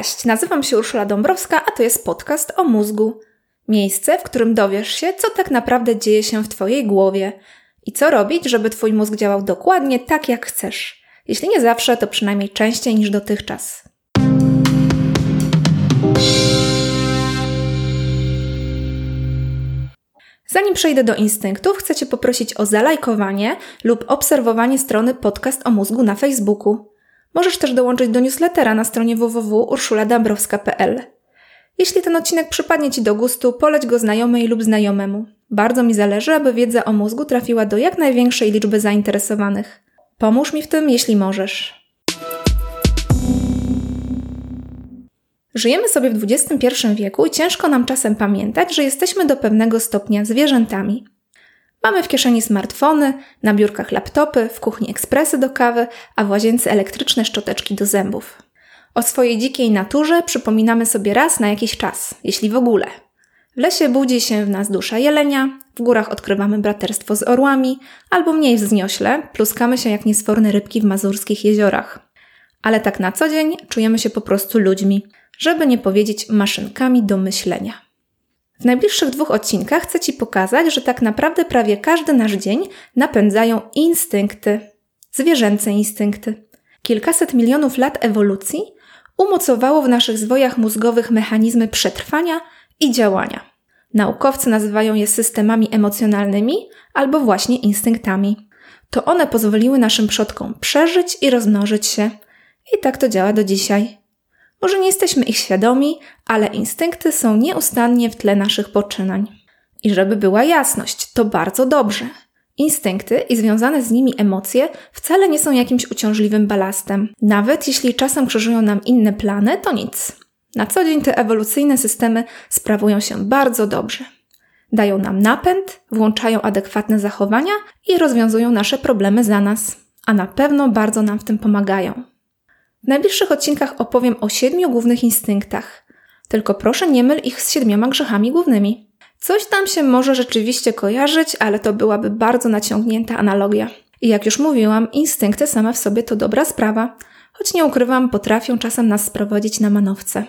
Cześć, nazywam się Urszula Dąbrowska, a to jest podcast o mózgu. Miejsce, w którym dowiesz się, co tak naprawdę dzieje się w Twojej głowie i co robić, żeby Twój mózg działał dokładnie tak, jak chcesz. Jeśli nie zawsze, to przynajmniej częściej niż dotychczas. Zanim przejdę do instynktów, chcę Cię poprosić o zalajkowanie lub obserwowanie strony podcast o mózgu na Facebooku. Możesz też dołączyć do newslettera na stronie www.urszuladambrowska.pl. Jeśli ten odcinek przypadnie Ci do gustu, poleć go znajomej lub znajomemu. Bardzo mi zależy, aby wiedza o mózgu trafiła do jak największej liczby zainteresowanych. Pomóż mi w tym, jeśli możesz. Żyjemy sobie w XXI wieku i ciężko nam czasem pamiętać, że jesteśmy do pewnego stopnia zwierzętami. Mamy w kieszeni smartfony, na biurkach laptopy, w kuchni ekspresy do kawy, a w łazience elektryczne szczoteczki do zębów. O swojej dzikiej naturze przypominamy sobie raz na jakiś czas, jeśli w ogóle. W lesie budzi się w nas dusza jelenia, w górach odkrywamy braterstwo z orłami, albo mniej wzniośle pluskamy się jak niesforne rybki w mazurskich jeziorach. Ale tak na co dzień czujemy się po prostu ludźmi, żeby nie powiedzieć maszynkami do myślenia. W najbliższych dwóch odcinkach chcę Ci pokazać, że tak naprawdę prawie każdy nasz dzień napędzają instynkty, zwierzęce instynkty. Kilkaset milionów lat ewolucji umocowało w naszych zwojach mózgowych mechanizmy przetrwania i działania. Naukowcy nazywają je systemami emocjonalnymi albo właśnie instynktami. To one pozwoliły naszym przodkom przeżyć i rozmnożyć się. I tak to działa do dzisiaj. Może nie jesteśmy ich świadomi, ale instynkty są nieustannie w tle naszych poczynań. I żeby była jasność, to bardzo dobrze. Instynkty i związane z nimi emocje wcale nie są jakimś uciążliwym balastem. Nawet jeśli czasem krzyżują nam inne plany, to nic. Na co dzień te ewolucyjne systemy sprawują się bardzo dobrze. Dają nam napęd, włączają adekwatne zachowania i rozwiązują nasze problemy za nas, a na pewno bardzo nam w tym pomagają. W najbliższych odcinkach opowiem o siedmiu głównych instynktach. Tylko proszę nie myl ich z siedmioma grzechami głównymi. Coś tam się może rzeczywiście kojarzyć, ale to byłaby bardzo naciągnięta analogia. I jak już mówiłam, instynkty same w sobie to dobra sprawa, choć nie ukrywam, potrafią czasem nas sprowadzić na manowce.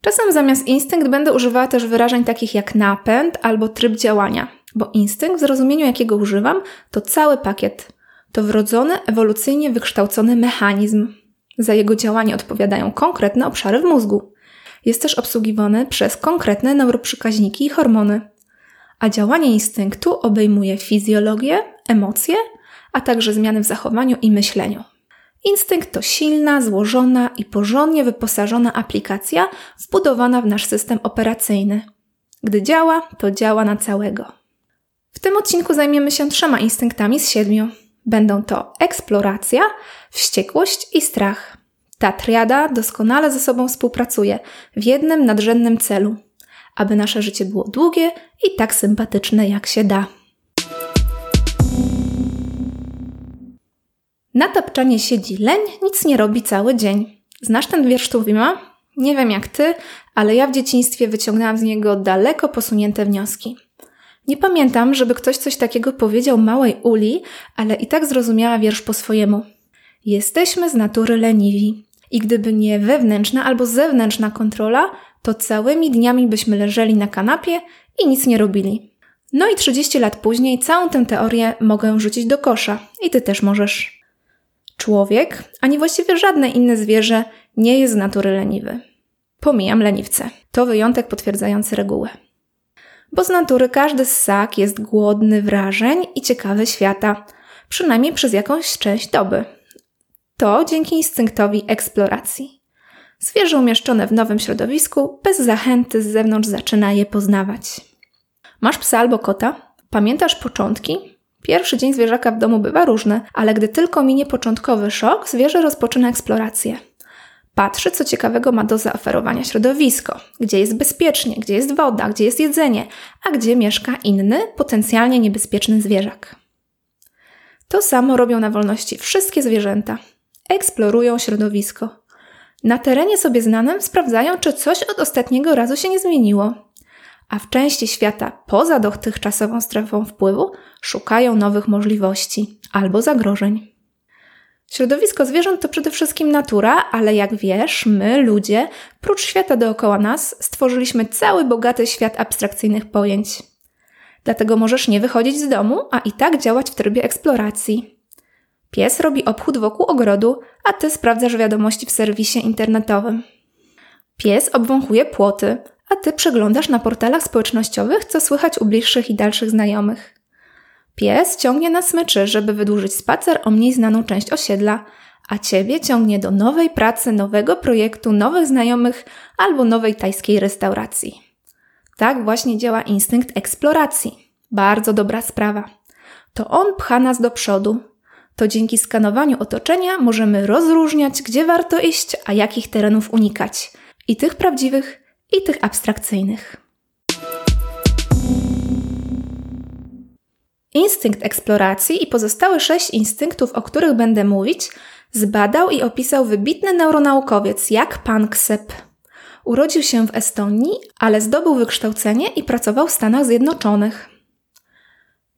Czasem zamiast instynkt będę używała też wyrażeń takich jak napęd albo tryb działania, bo instynkt w zrozumieniu jakiego używam to cały pakiet. To wrodzony, ewolucyjnie wykształcony mechanizm, za jego działanie odpowiadają konkretne obszary w mózgu. Jest też obsługiwany przez konkretne neuroprzekaźniki i hormony. A działanie instynktu obejmuje fizjologię, emocje, a także zmiany w zachowaniu i myśleniu. Instynkt to silna, złożona i porządnie wyposażona aplikacja wbudowana w nasz system operacyjny. Gdy działa, to działa na całego. W tym odcinku zajmiemy się trzema instynktami z siedmiu. Będą to eksploracja, wściekłość i strach. Ta triada doskonale ze sobą współpracuje w jednym nadrzędnym celu, aby nasze życie było długie i tak sympatyczne jak się da. Na tapczanie siedzi leń, nic nie robi cały dzień. Znasz ten wiersz Tuwima? Nie wiem jak ty, ale ja w dzieciństwie wyciągnęłam z niego daleko posunięte wnioski. Nie pamiętam, żeby ktoś coś takiego powiedział małej Uli, ale i tak zrozumiała wiersz po swojemu. Jesteśmy z natury leniwi. I gdyby nie wewnętrzna albo zewnętrzna kontrola, to całymi dniami byśmy leżeli na kanapie i nic nie robili. No i 30 lat później całą tę teorię mogę rzucić do kosza. I ty też możesz. Człowiek, ani właściwie żadne inne zwierzę, nie jest z natury leniwy. Pomijam leniwce. To wyjątek potwierdzający regułę bo z natury każdy ssak jest głodny wrażeń i ciekawy świata, przynajmniej przez jakąś część doby. To dzięki instynktowi eksploracji. Zwierzę umieszczone w nowym środowisku bez zachęty z zewnątrz zaczyna je poznawać. Masz psa albo kota? Pamiętasz początki? Pierwszy dzień zwierzaka w domu bywa różny, ale gdy tylko minie początkowy szok, zwierzę rozpoczyna eksplorację. Patrzy, co ciekawego ma do zaoferowania środowisko, gdzie jest bezpiecznie, gdzie jest woda, gdzie jest jedzenie, a gdzie mieszka inny, potencjalnie niebezpieczny zwierzak. To samo robią na wolności wszystkie zwierzęta. Eksplorują środowisko. Na terenie sobie znanym sprawdzają, czy coś od ostatniego razu się nie zmieniło. A w części świata poza dotychczasową strefą wpływu szukają nowych możliwości albo zagrożeń. Środowisko zwierząt to przede wszystkim natura, ale jak wiesz, my, ludzie, prócz świata dookoła nas, stworzyliśmy cały bogaty świat abstrakcyjnych pojęć. Dlatego możesz nie wychodzić z domu, a i tak działać w trybie eksploracji. Pies robi obchód wokół ogrodu, a ty sprawdzasz wiadomości w serwisie internetowym. Pies obwąchuje płoty, a ty przeglądasz na portalach społecznościowych, co słychać u bliższych i dalszych znajomych. Pies ciągnie na smyczy, żeby wydłużyć spacer o mniej znaną część osiedla, a ciebie ciągnie do nowej pracy, nowego projektu, nowych znajomych albo nowej tajskiej restauracji. Tak właśnie działa instynkt eksploracji. Bardzo dobra sprawa. To on pcha nas do przodu. To dzięki skanowaniu otoczenia możemy rozróżniać, gdzie warto iść, a jakich terenów unikać. I tych prawdziwych, i tych abstrakcyjnych. Instynkt eksploracji i pozostałe sześć instynktów, o których będę mówić, zbadał i opisał wybitny neuronaukowiec Jak Panksepp. Urodził się w Estonii, ale zdobył wykształcenie i pracował w Stanach Zjednoczonych.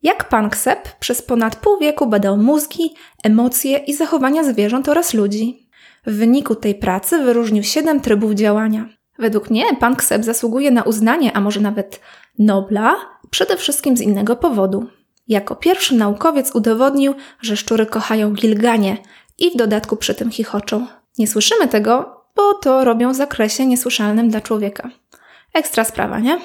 Jak Panksepp przez ponad pół wieku badał mózgi, emocje i zachowania zwierząt oraz ludzi. W wyniku tej pracy wyróżnił siedem trybów działania. Według mnie Panksepp zasługuje na uznanie, a może nawet Nobla, przede wszystkim z innego powodu. Jako pierwszy naukowiec udowodnił, że szczury kochają gilganie i w dodatku przy tym chichoczą. Nie słyszymy tego, bo to robią w zakresie niesłyszalnym dla człowieka. Ekstra sprawa, nie?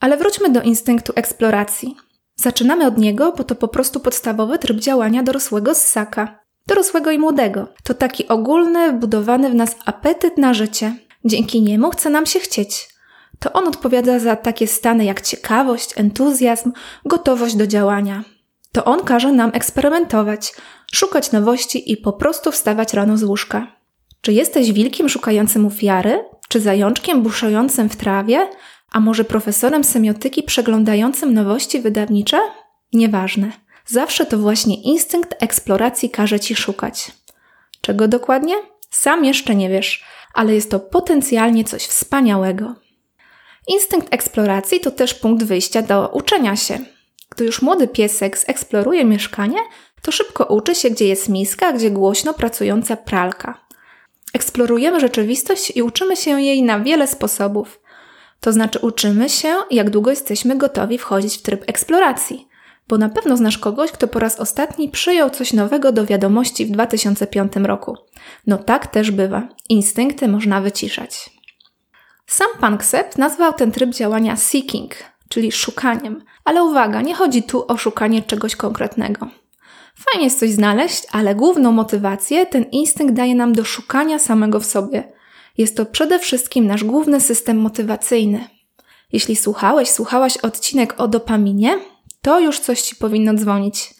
Ale wróćmy do instynktu eksploracji. Zaczynamy od niego, bo to po prostu podstawowy tryb działania dorosłego ssaka. Dorosłego i młodego. To taki ogólny, wbudowany w nas apetyt na życie. Dzięki niemu chce nam się chcieć. To on odpowiada za takie stany jak ciekawość, entuzjazm, gotowość do działania. To on każe nam eksperymentować, szukać nowości i po prostu wstawać rano z łóżka. Czy jesteś wilkiem szukającym ofiary? Czy zajączkiem buszującym w trawie? A może profesorem semiotyki przeglądającym nowości wydawnicze? Nieważne. Zawsze to właśnie instynkt eksploracji każe ci szukać. Czego dokładnie? Sam jeszcze nie wiesz, ale jest to potencjalnie coś wspaniałego. Instynkt eksploracji to też punkt wyjścia do uczenia się. Gdy już młody piesek zeksploruje mieszkanie, to szybko uczy się, gdzie jest miska, gdzie głośno pracująca pralka. Eksplorujemy rzeczywistość i uczymy się jej na wiele sposobów. To znaczy uczymy się, jak długo jesteśmy gotowi wchodzić w tryb eksploracji. Bo na pewno znasz kogoś, kto po raz ostatni przyjął coś nowego do wiadomości w 2005 roku. No tak też bywa. Instynkty można wyciszać. Sam Panksepp nazwał ten tryb działania seeking, czyli szukaniem. Ale uwaga, nie chodzi tu o szukanie czegoś konkretnego. Fajnie jest coś znaleźć, ale główną motywację ten instynkt daje nam do szukania samego w sobie. Jest to przede wszystkim nasz główny system motywacyjny. Jeśli słuchałeś, słuchałaś odcinek o dopaminie, to już coś ci powinno dzwonić.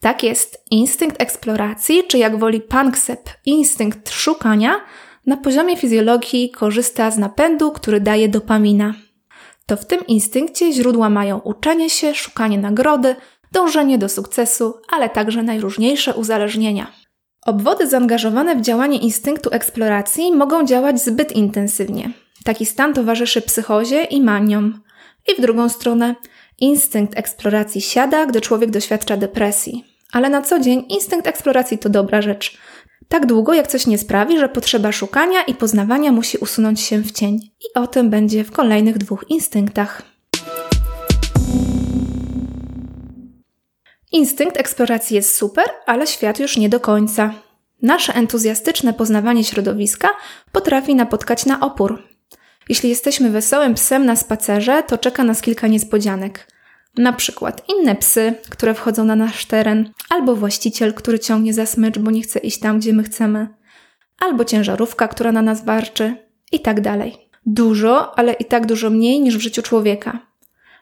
Tak jest, instynkt eksploracji, czy jak woli Panksepp, instynkt szukania, na poziomie fizjologii korzysta z napędu, który daje dopamina. To w tym instynkcie źródła mają uczenie się, szukanie nagrody, dążenie do sukcesu, ale także najróżniejsze uzależnienia. Obwody zaangażowane w działanie instynktu eksploracji mogą działać zbyt intensywnie. Taki stan towarzyszy psychozie i maniom. I w drugą stronę, instynkt eksploracji siada, gdy człowiek doświadcza depresji. Ale na co dzień instynkt eksploracji to dobra rzecz. Tak długo, jak coś nie sprawi, że potrzeba szukania i poznawania musi usunąć się w cień. I o tym będzie w kolejnych dwóch instynktach. Instynkt eksploracji jest super, ale świat już nie do końca. Nasze entuzjastyczne poznawanie środowiska potrafi napotkać na opór. Jeśli jesteśmy wesołym psem na spacerze, to czeka nas kilka niespodzianek. Na przykład inne psy, które wchodzą na nasz teren, albo właściciel, który ciągnie za smycz, bo nie chce iść tam, gdzie my chcemy, albo ciężarówka, która na nas warczy, i tak dalej. Dużo, ale i tak dużo mniej niż w życiu człowieka.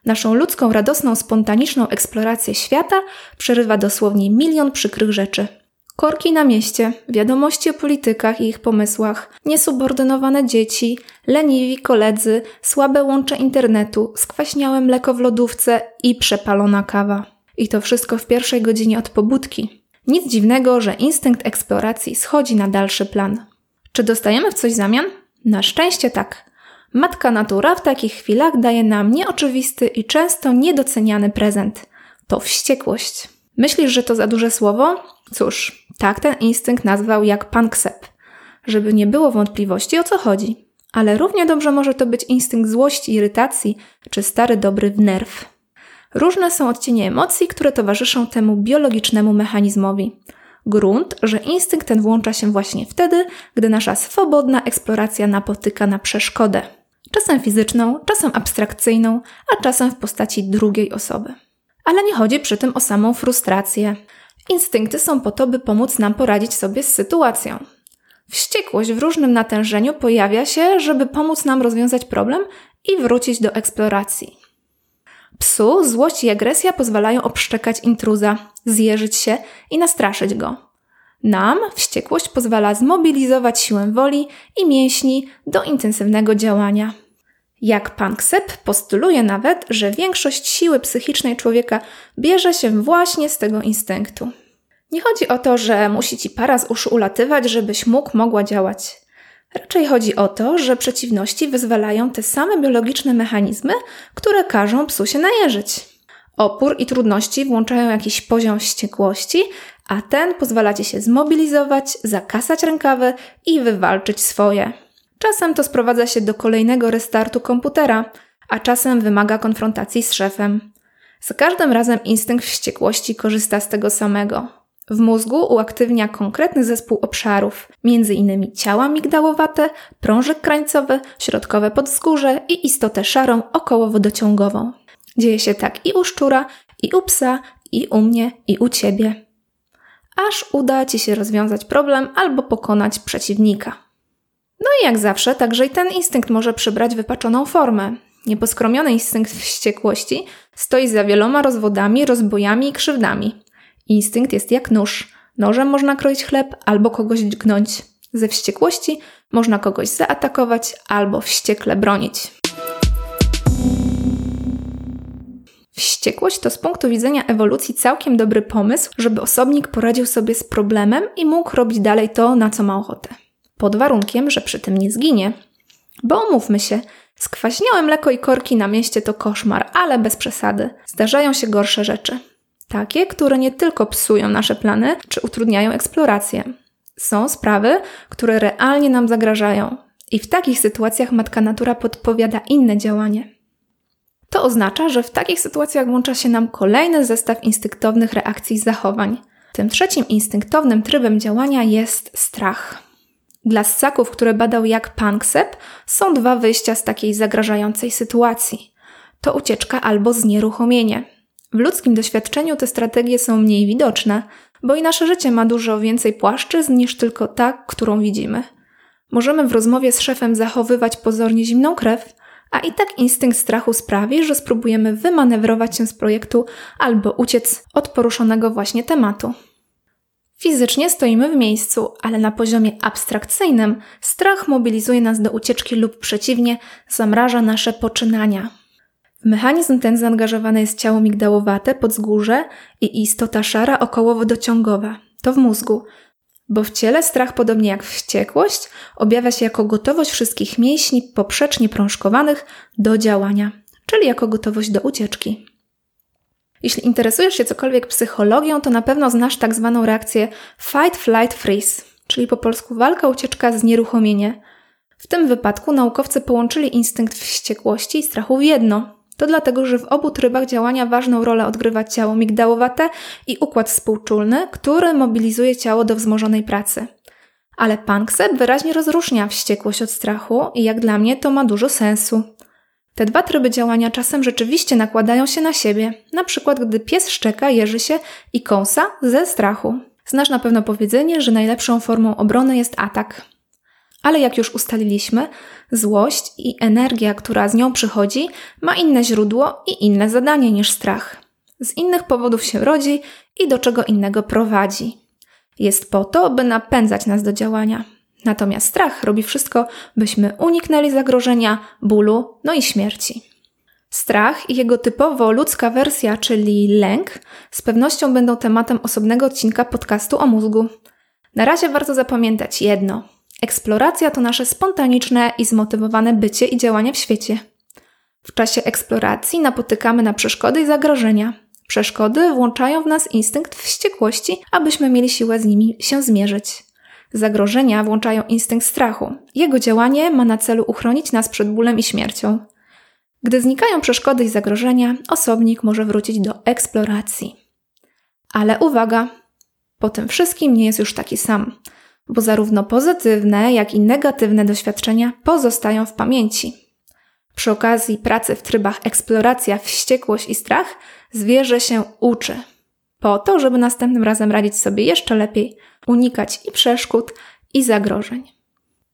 Naszą ludzką, radosną, spontaniczną eksplorację świata przerywa dosłownie milion przykrych rzeczy. Korki na mieście, wiadomości o politykach i ich pomysłach, niesubordynowane dzieci, leniwi koledzy, słabe łącze internetu, skwaśniałe mleko w lodówce i przepalona kawa. I to wszystko w pierwszej godzinie od pobudki. Nic dziwnego, że instynkt eksploracji schodzi na dalszy plan. Czy dostajemy w coś zamian? Na szczęście tak. Matka Natura w takich chwilach daje nam nieoczywisty i często niedoceniany prezent. To wściekłość. Myślisz, że to za duże słowo? Cóż, tak ten instynkt nazwał jak pan Ksep, żeby nie było wątpliwości o co chodzi. Ale równie dobrze może to być instynkt złości, irytacji, czy stary dobry wnerw. Różne są odcienie emocji, które towarzyszą temu biologicznemu mechanizmowi. Grunt, że instynkt ten włącza się właśnie wtedy, gdy nasza swobodna eksploracja napotyka na przeszkodę. Czasem fizyczną, czasem abstrakcyjną, a czasem w postaci drugiej osoby. Ale nie chodzi przy tym o samą frustrację. Instynkty są po to, by pomóc nam poradzić sobie z sytuacją. Wściekłość w różnym natężeniu pojawia się, żeby pomóc nam rozwiązać problem i wrócić do eksploracji. Psu złość i agresja pozwalają obszczekać intruza, zjeżyć się i nastraszyć go. Nam wściekłość pozwala zmobilizować siłę woli i mięśni do intensywnego działania. Jak pan Ksep postuluje nawet, że większość siły psychicznej człowieka bierze się właśnie z tego instynktu. Nie chodzi o to, że musi ci para z uszu ulatywać, żebyś mógł, mogła działać. Raczej chodzi o to, że przeciwności wyzwalają te same biologiczne mechanizmy, które każą psu się najeżyć. Opór i trudności włączają jakiś poziom wściekłości, a ten pozwala ci się zmobilizować, zakasać rękawy i wywalczyć swoje. Czasem to sprowadza się do kolejnego restartu komputera, a czasem wymaga konfrontacji z szefem. Za każdym razem instynkt wściekłości korzysta z tego samego. W mózgu uaktywnia konkretny zespół obszarów, m.in. ciała migdałowate, prążek krańcowy, środkowe podzgórze i istotę szarą okołowodociągową. Dzieje się tak i u szczura, i u psa, i u mnie, i u ciebie. Aż uda ci się rozwiązać problem albo pokonać przeciwnika. No i jak zawsze, także i ten instynkt może przybrać wypaczoną formę. Nieposkromiony instynkt wściekłości stoi za wieloma rozwodami, rozbojami i krzywdami. Instynkt jest jak nóż. Nożem można kroić chleb albo kogoś dźgnąć. Ze wściekłości można kogoś zaatakować albo wściekle bronić. Wściekłość to z punktu widzenia ewolucji całkiem dobry pomysł, żeby osobnik poradził sobie z problemem i mógł robić dalej to, na co ma ochotę. Pod warunkiem, że przy tym nie zginie. Bo umówmy się, skwaśniałe mleko i korki na mieście to koszmar, ale bez przesady. Zdarzają się gorsze rzeczy. Takie, które nie tylko psują nasze plany, czy utrudniają eksplorację. Są sprawy, które realnie nam zagrażają. I w takich sytuacjach matka natura podpowiada inne działanie. To oznacza, że w takich sytuacjach włącza się nam kolejny zestaw instynktownych reakcji i zachowań. Tym trzecim instynktownym trybem działania jest strach. Dla ssaków, które badał jak Panksep, są dwa wyjścia z takiej zagrażającej sytuacji. To ucieczka albo znieruchomienie. W ludzkim doświadczeniu te strategie są mniej widoczne, bo i nasze życie ma dużo więcej płaszczyzn niż tylko ta, którą widzimy. Możemy w rozmowie z szefem zachowywać pozornie zimną krew, a i tak instynkt strachu sprawi, że spróbujemy wymanewrować się z projektu albo uciec od poruszonego właśnie tematu. Fizycznie stoimy w miejscu, ale na poziomie abstrakcyjnym strach mobilizuje nas do ucieczki lub przeciwnie, zamraża nasze poczynania. W mechanizm ten zaangażowane jest ciało migdałowate, podzgórze i istota szara okołowodociągowa. To w mózgu, bo w ciele strach, podobnie jak wściekłość, objawia się jako gotowość wszystkich mięśni poprzecznie prążkowanych do działania, czyli jako gotowość do ucieczki. Jeśli interesujesz się cokolwiek psychologią, to na pewno znasz tak zwaną reakcję fight, flight, freeze, czyli po polsku walka, ucieczka, znieruchomienie. W tym wypadku naukowcy połączyli instynkt wściekłości i strachu w jedno, to dlatego, że w obu trybach działania ważną rolę odgrywa ciało migdałowate i układ współczulny, który mobilizuje ciało do wzmożonej pracy. Ale Panksep wyraźnie rozróżnia wściekłość od strachu i jak dla mnie to ma dużo sensu. Te dwa tryby działania czasem rzeczywiście nakładają się na siebie, na przykład gdy pies szczeka, jeży się i kąsa ze strachu. Znasz na pewno powiedzenie, że najlepszą formą obrony jest atak. Ale jak już ustaliliśmy, złość i energia, która z nią przychodzi, ma inne źródło i inne zadanie niż strach. Z innych powodów się rodzi i do czego innego prowadzi. Jest po to, by napędzać nas do działania. Natomiast strach robi wszystko, byśmy uniknęli zagrożenia, bólu, no i śmierci. Strach i jego typowo ludzka wersja, czyli lęk, z pewnością będą tematem osobnego odcinka podcastu o mózgu. Na razie warto zapamiętać jedno – Eksploracja to nasze spontaniczne i zmotywowane bycie i działanie w świecie. W czasie eksploracji napotykamy na przeszkody i zagrożenia. Przeszkody włączają w nas instynkt wściekłości, abyśmy mieli siłę z nimi się zmierzyć. Zagrożenia włączają instynkt strachu. Jego działanie ma na celu uchronić nas przed bólem i śmiercią. Gdy znikają przeszkody i zagrożenia, osobnik może wrócić do eksploracji. Ale uwaga, po tym wszystkim nie jest już taki sam, bo zarówno pozytywne, jak i negatywne doświadczenia pozostają w pamięci. Przy okazji pracy w trybach eksploracja, wściekłość i strach zwierzę się uczy. Po to, żeby następnym razem radzić sobie jeszcze lepiej, unikać i przeszkód, i zagrożeń.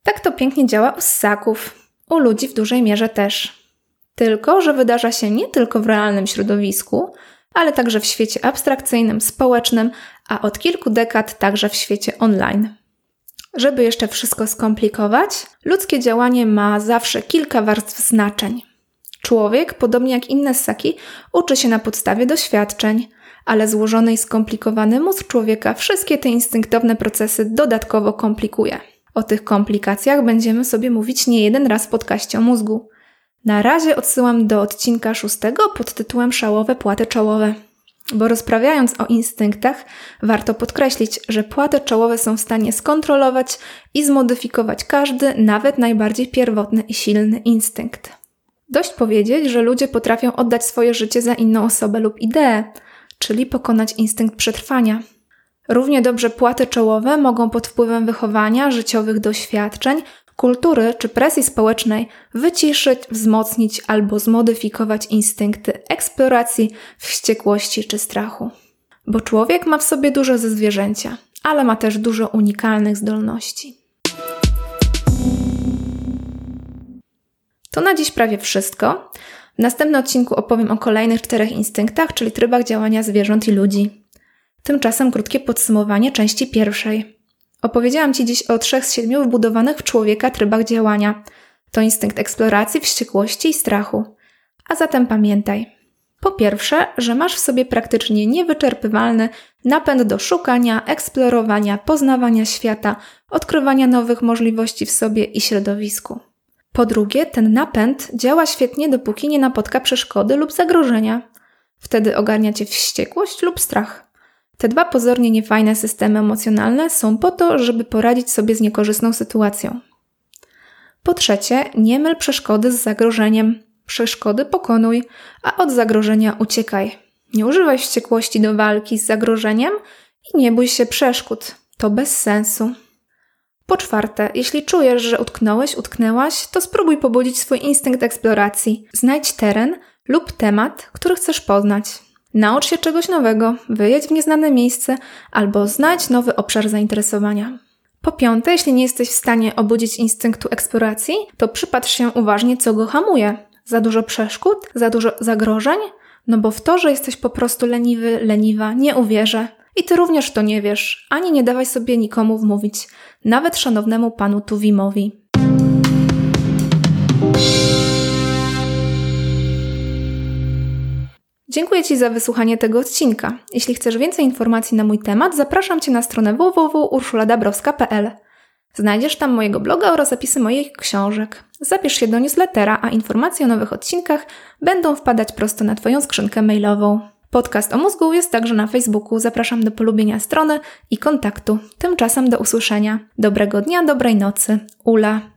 Tak to pięknie działa u ssaków, u ludzi w dużej mierze też. Tylko, że wydarza się nie tylko w realnym środowisku, ale także w świecie abstrakcyjnym, społecznym, a od kilku dekad także w świecie online. Żeby jeszcze wszystko skomplikować, ludzkie działanie ma zawsze kilka warstw znaczeń. Człowiek, podobnie jak inne ssaki, uczy się na podstawie doświadczeń, ale złożony i skomplikowany mózg człowieka wszystkie te instynktowne procesy dodatkowo komplikuje. O tych komplikacjach będziemy sobie mówić nie jeden raz w podcaście o mózgu. Na razie odsyłam do odcinka szóstego pod tytułem Szałowe płaty czołowe. Bo rozprawiając o instynktach, warto podkreślić, że płaty czołowe są w stanie skontrolować i zmodyfikować każdy, nawet najbardziej pierwotny i silny instynkt. Dość powiedzieć, że ludzie potrafią oddać swoje życie za inną osobę lub ideę, czyli pokonać instynkt przetrwania. Równie dobrze płaty czołowe mogą pod wpływem wychowania, życiowych doświadczeń, kultury czy presji społecznej wyciszyć, wzmocnić albo zmodyfikować instynkty eksploracji, wściekłości czy strachu. Bo człowiek ma w sobie dużo ze zwierzęcia, ale ma też dużo unikalnych zdolności. To na dziś prawie wszystko. W następnym odcinku opowiem o kolejnych czterech instynktach, czyli trybach działania zwierząt i ludzi. Tymczasem krótkie podsumowanie części pierwszej. Opowiedziałam Ci dziś o trzech z siedmiu wbudowanych w człowieka trybach działania. To instynkt eksploracji, wściekłości i strachu. A zatem pamiętaj. Po pierwsze, że masz w sobie praktycznie niewyczerpywalny napęd do szukania, eksplorowania, poznawania świata, odkrywania nowych możliwości w sobie i środowisku. Po drugie, ten napęd działa świetnie, dopóki nie napotka przeszkody lub zagrożenia. Wtedy ogarnia cię wściekłość lub strach. Te dwa pozornie niefajne systemy emocjonalne są po to, żeby poradzić sobie z niekorzystną sytuacją. Po trzecie, nie myl przeszkody z zagrożeniem. Przeszkody pokonuj, a od zagrożenia uciekaj. Nie używaj wściekłości do walki z zagrożeniem i nie bój się przeszkód. To bez sensu. Po czwarte, jeśli czujesz, że utknąłeś, utknęłaś, to spróbuj pobudzić swój instynkt eksploracji. Znajdź teren lub temat, który chcesz poznać. Naucz się czegoś nowego, wyjedź w nieznane miejsce albo znajdź nowy obszar zainteresowania. Po piąte, jeśli nie jesteś w stanie obudzić instynktu eksploracji, to przypatrz się uważnie, co go hamuje. Za dużo przeszkód? Za dużo zagrożeń? No bo w to, że jesteś po prostu leniwy, leniwa, nie uwierzę. I ty również to nie wiesz, ani nie dawaj sobie nikomu wmówić, nawet szanownemu panu Tuwimowi. Dziękuję Ci za wysłuchanie tego odcinka. Jeśli chcesz więcej informacji na mój temat, zapraszam Cię na stronę www.urszuladabrowska.pl. Znajdziesz tam mojego bloga oraz zapisy moich książek. Zapisz się do newslettera, a informacje o nowych odcinkach będą wpadać prosto na Twoją skrzynkę mailową. Podcast o mózgu jest także na Facebooku. Zapraszam do polubienia strony i kontaktu. Tymczasem do usłyszenia. Dobrego dnia, dobrej nocy. Ula.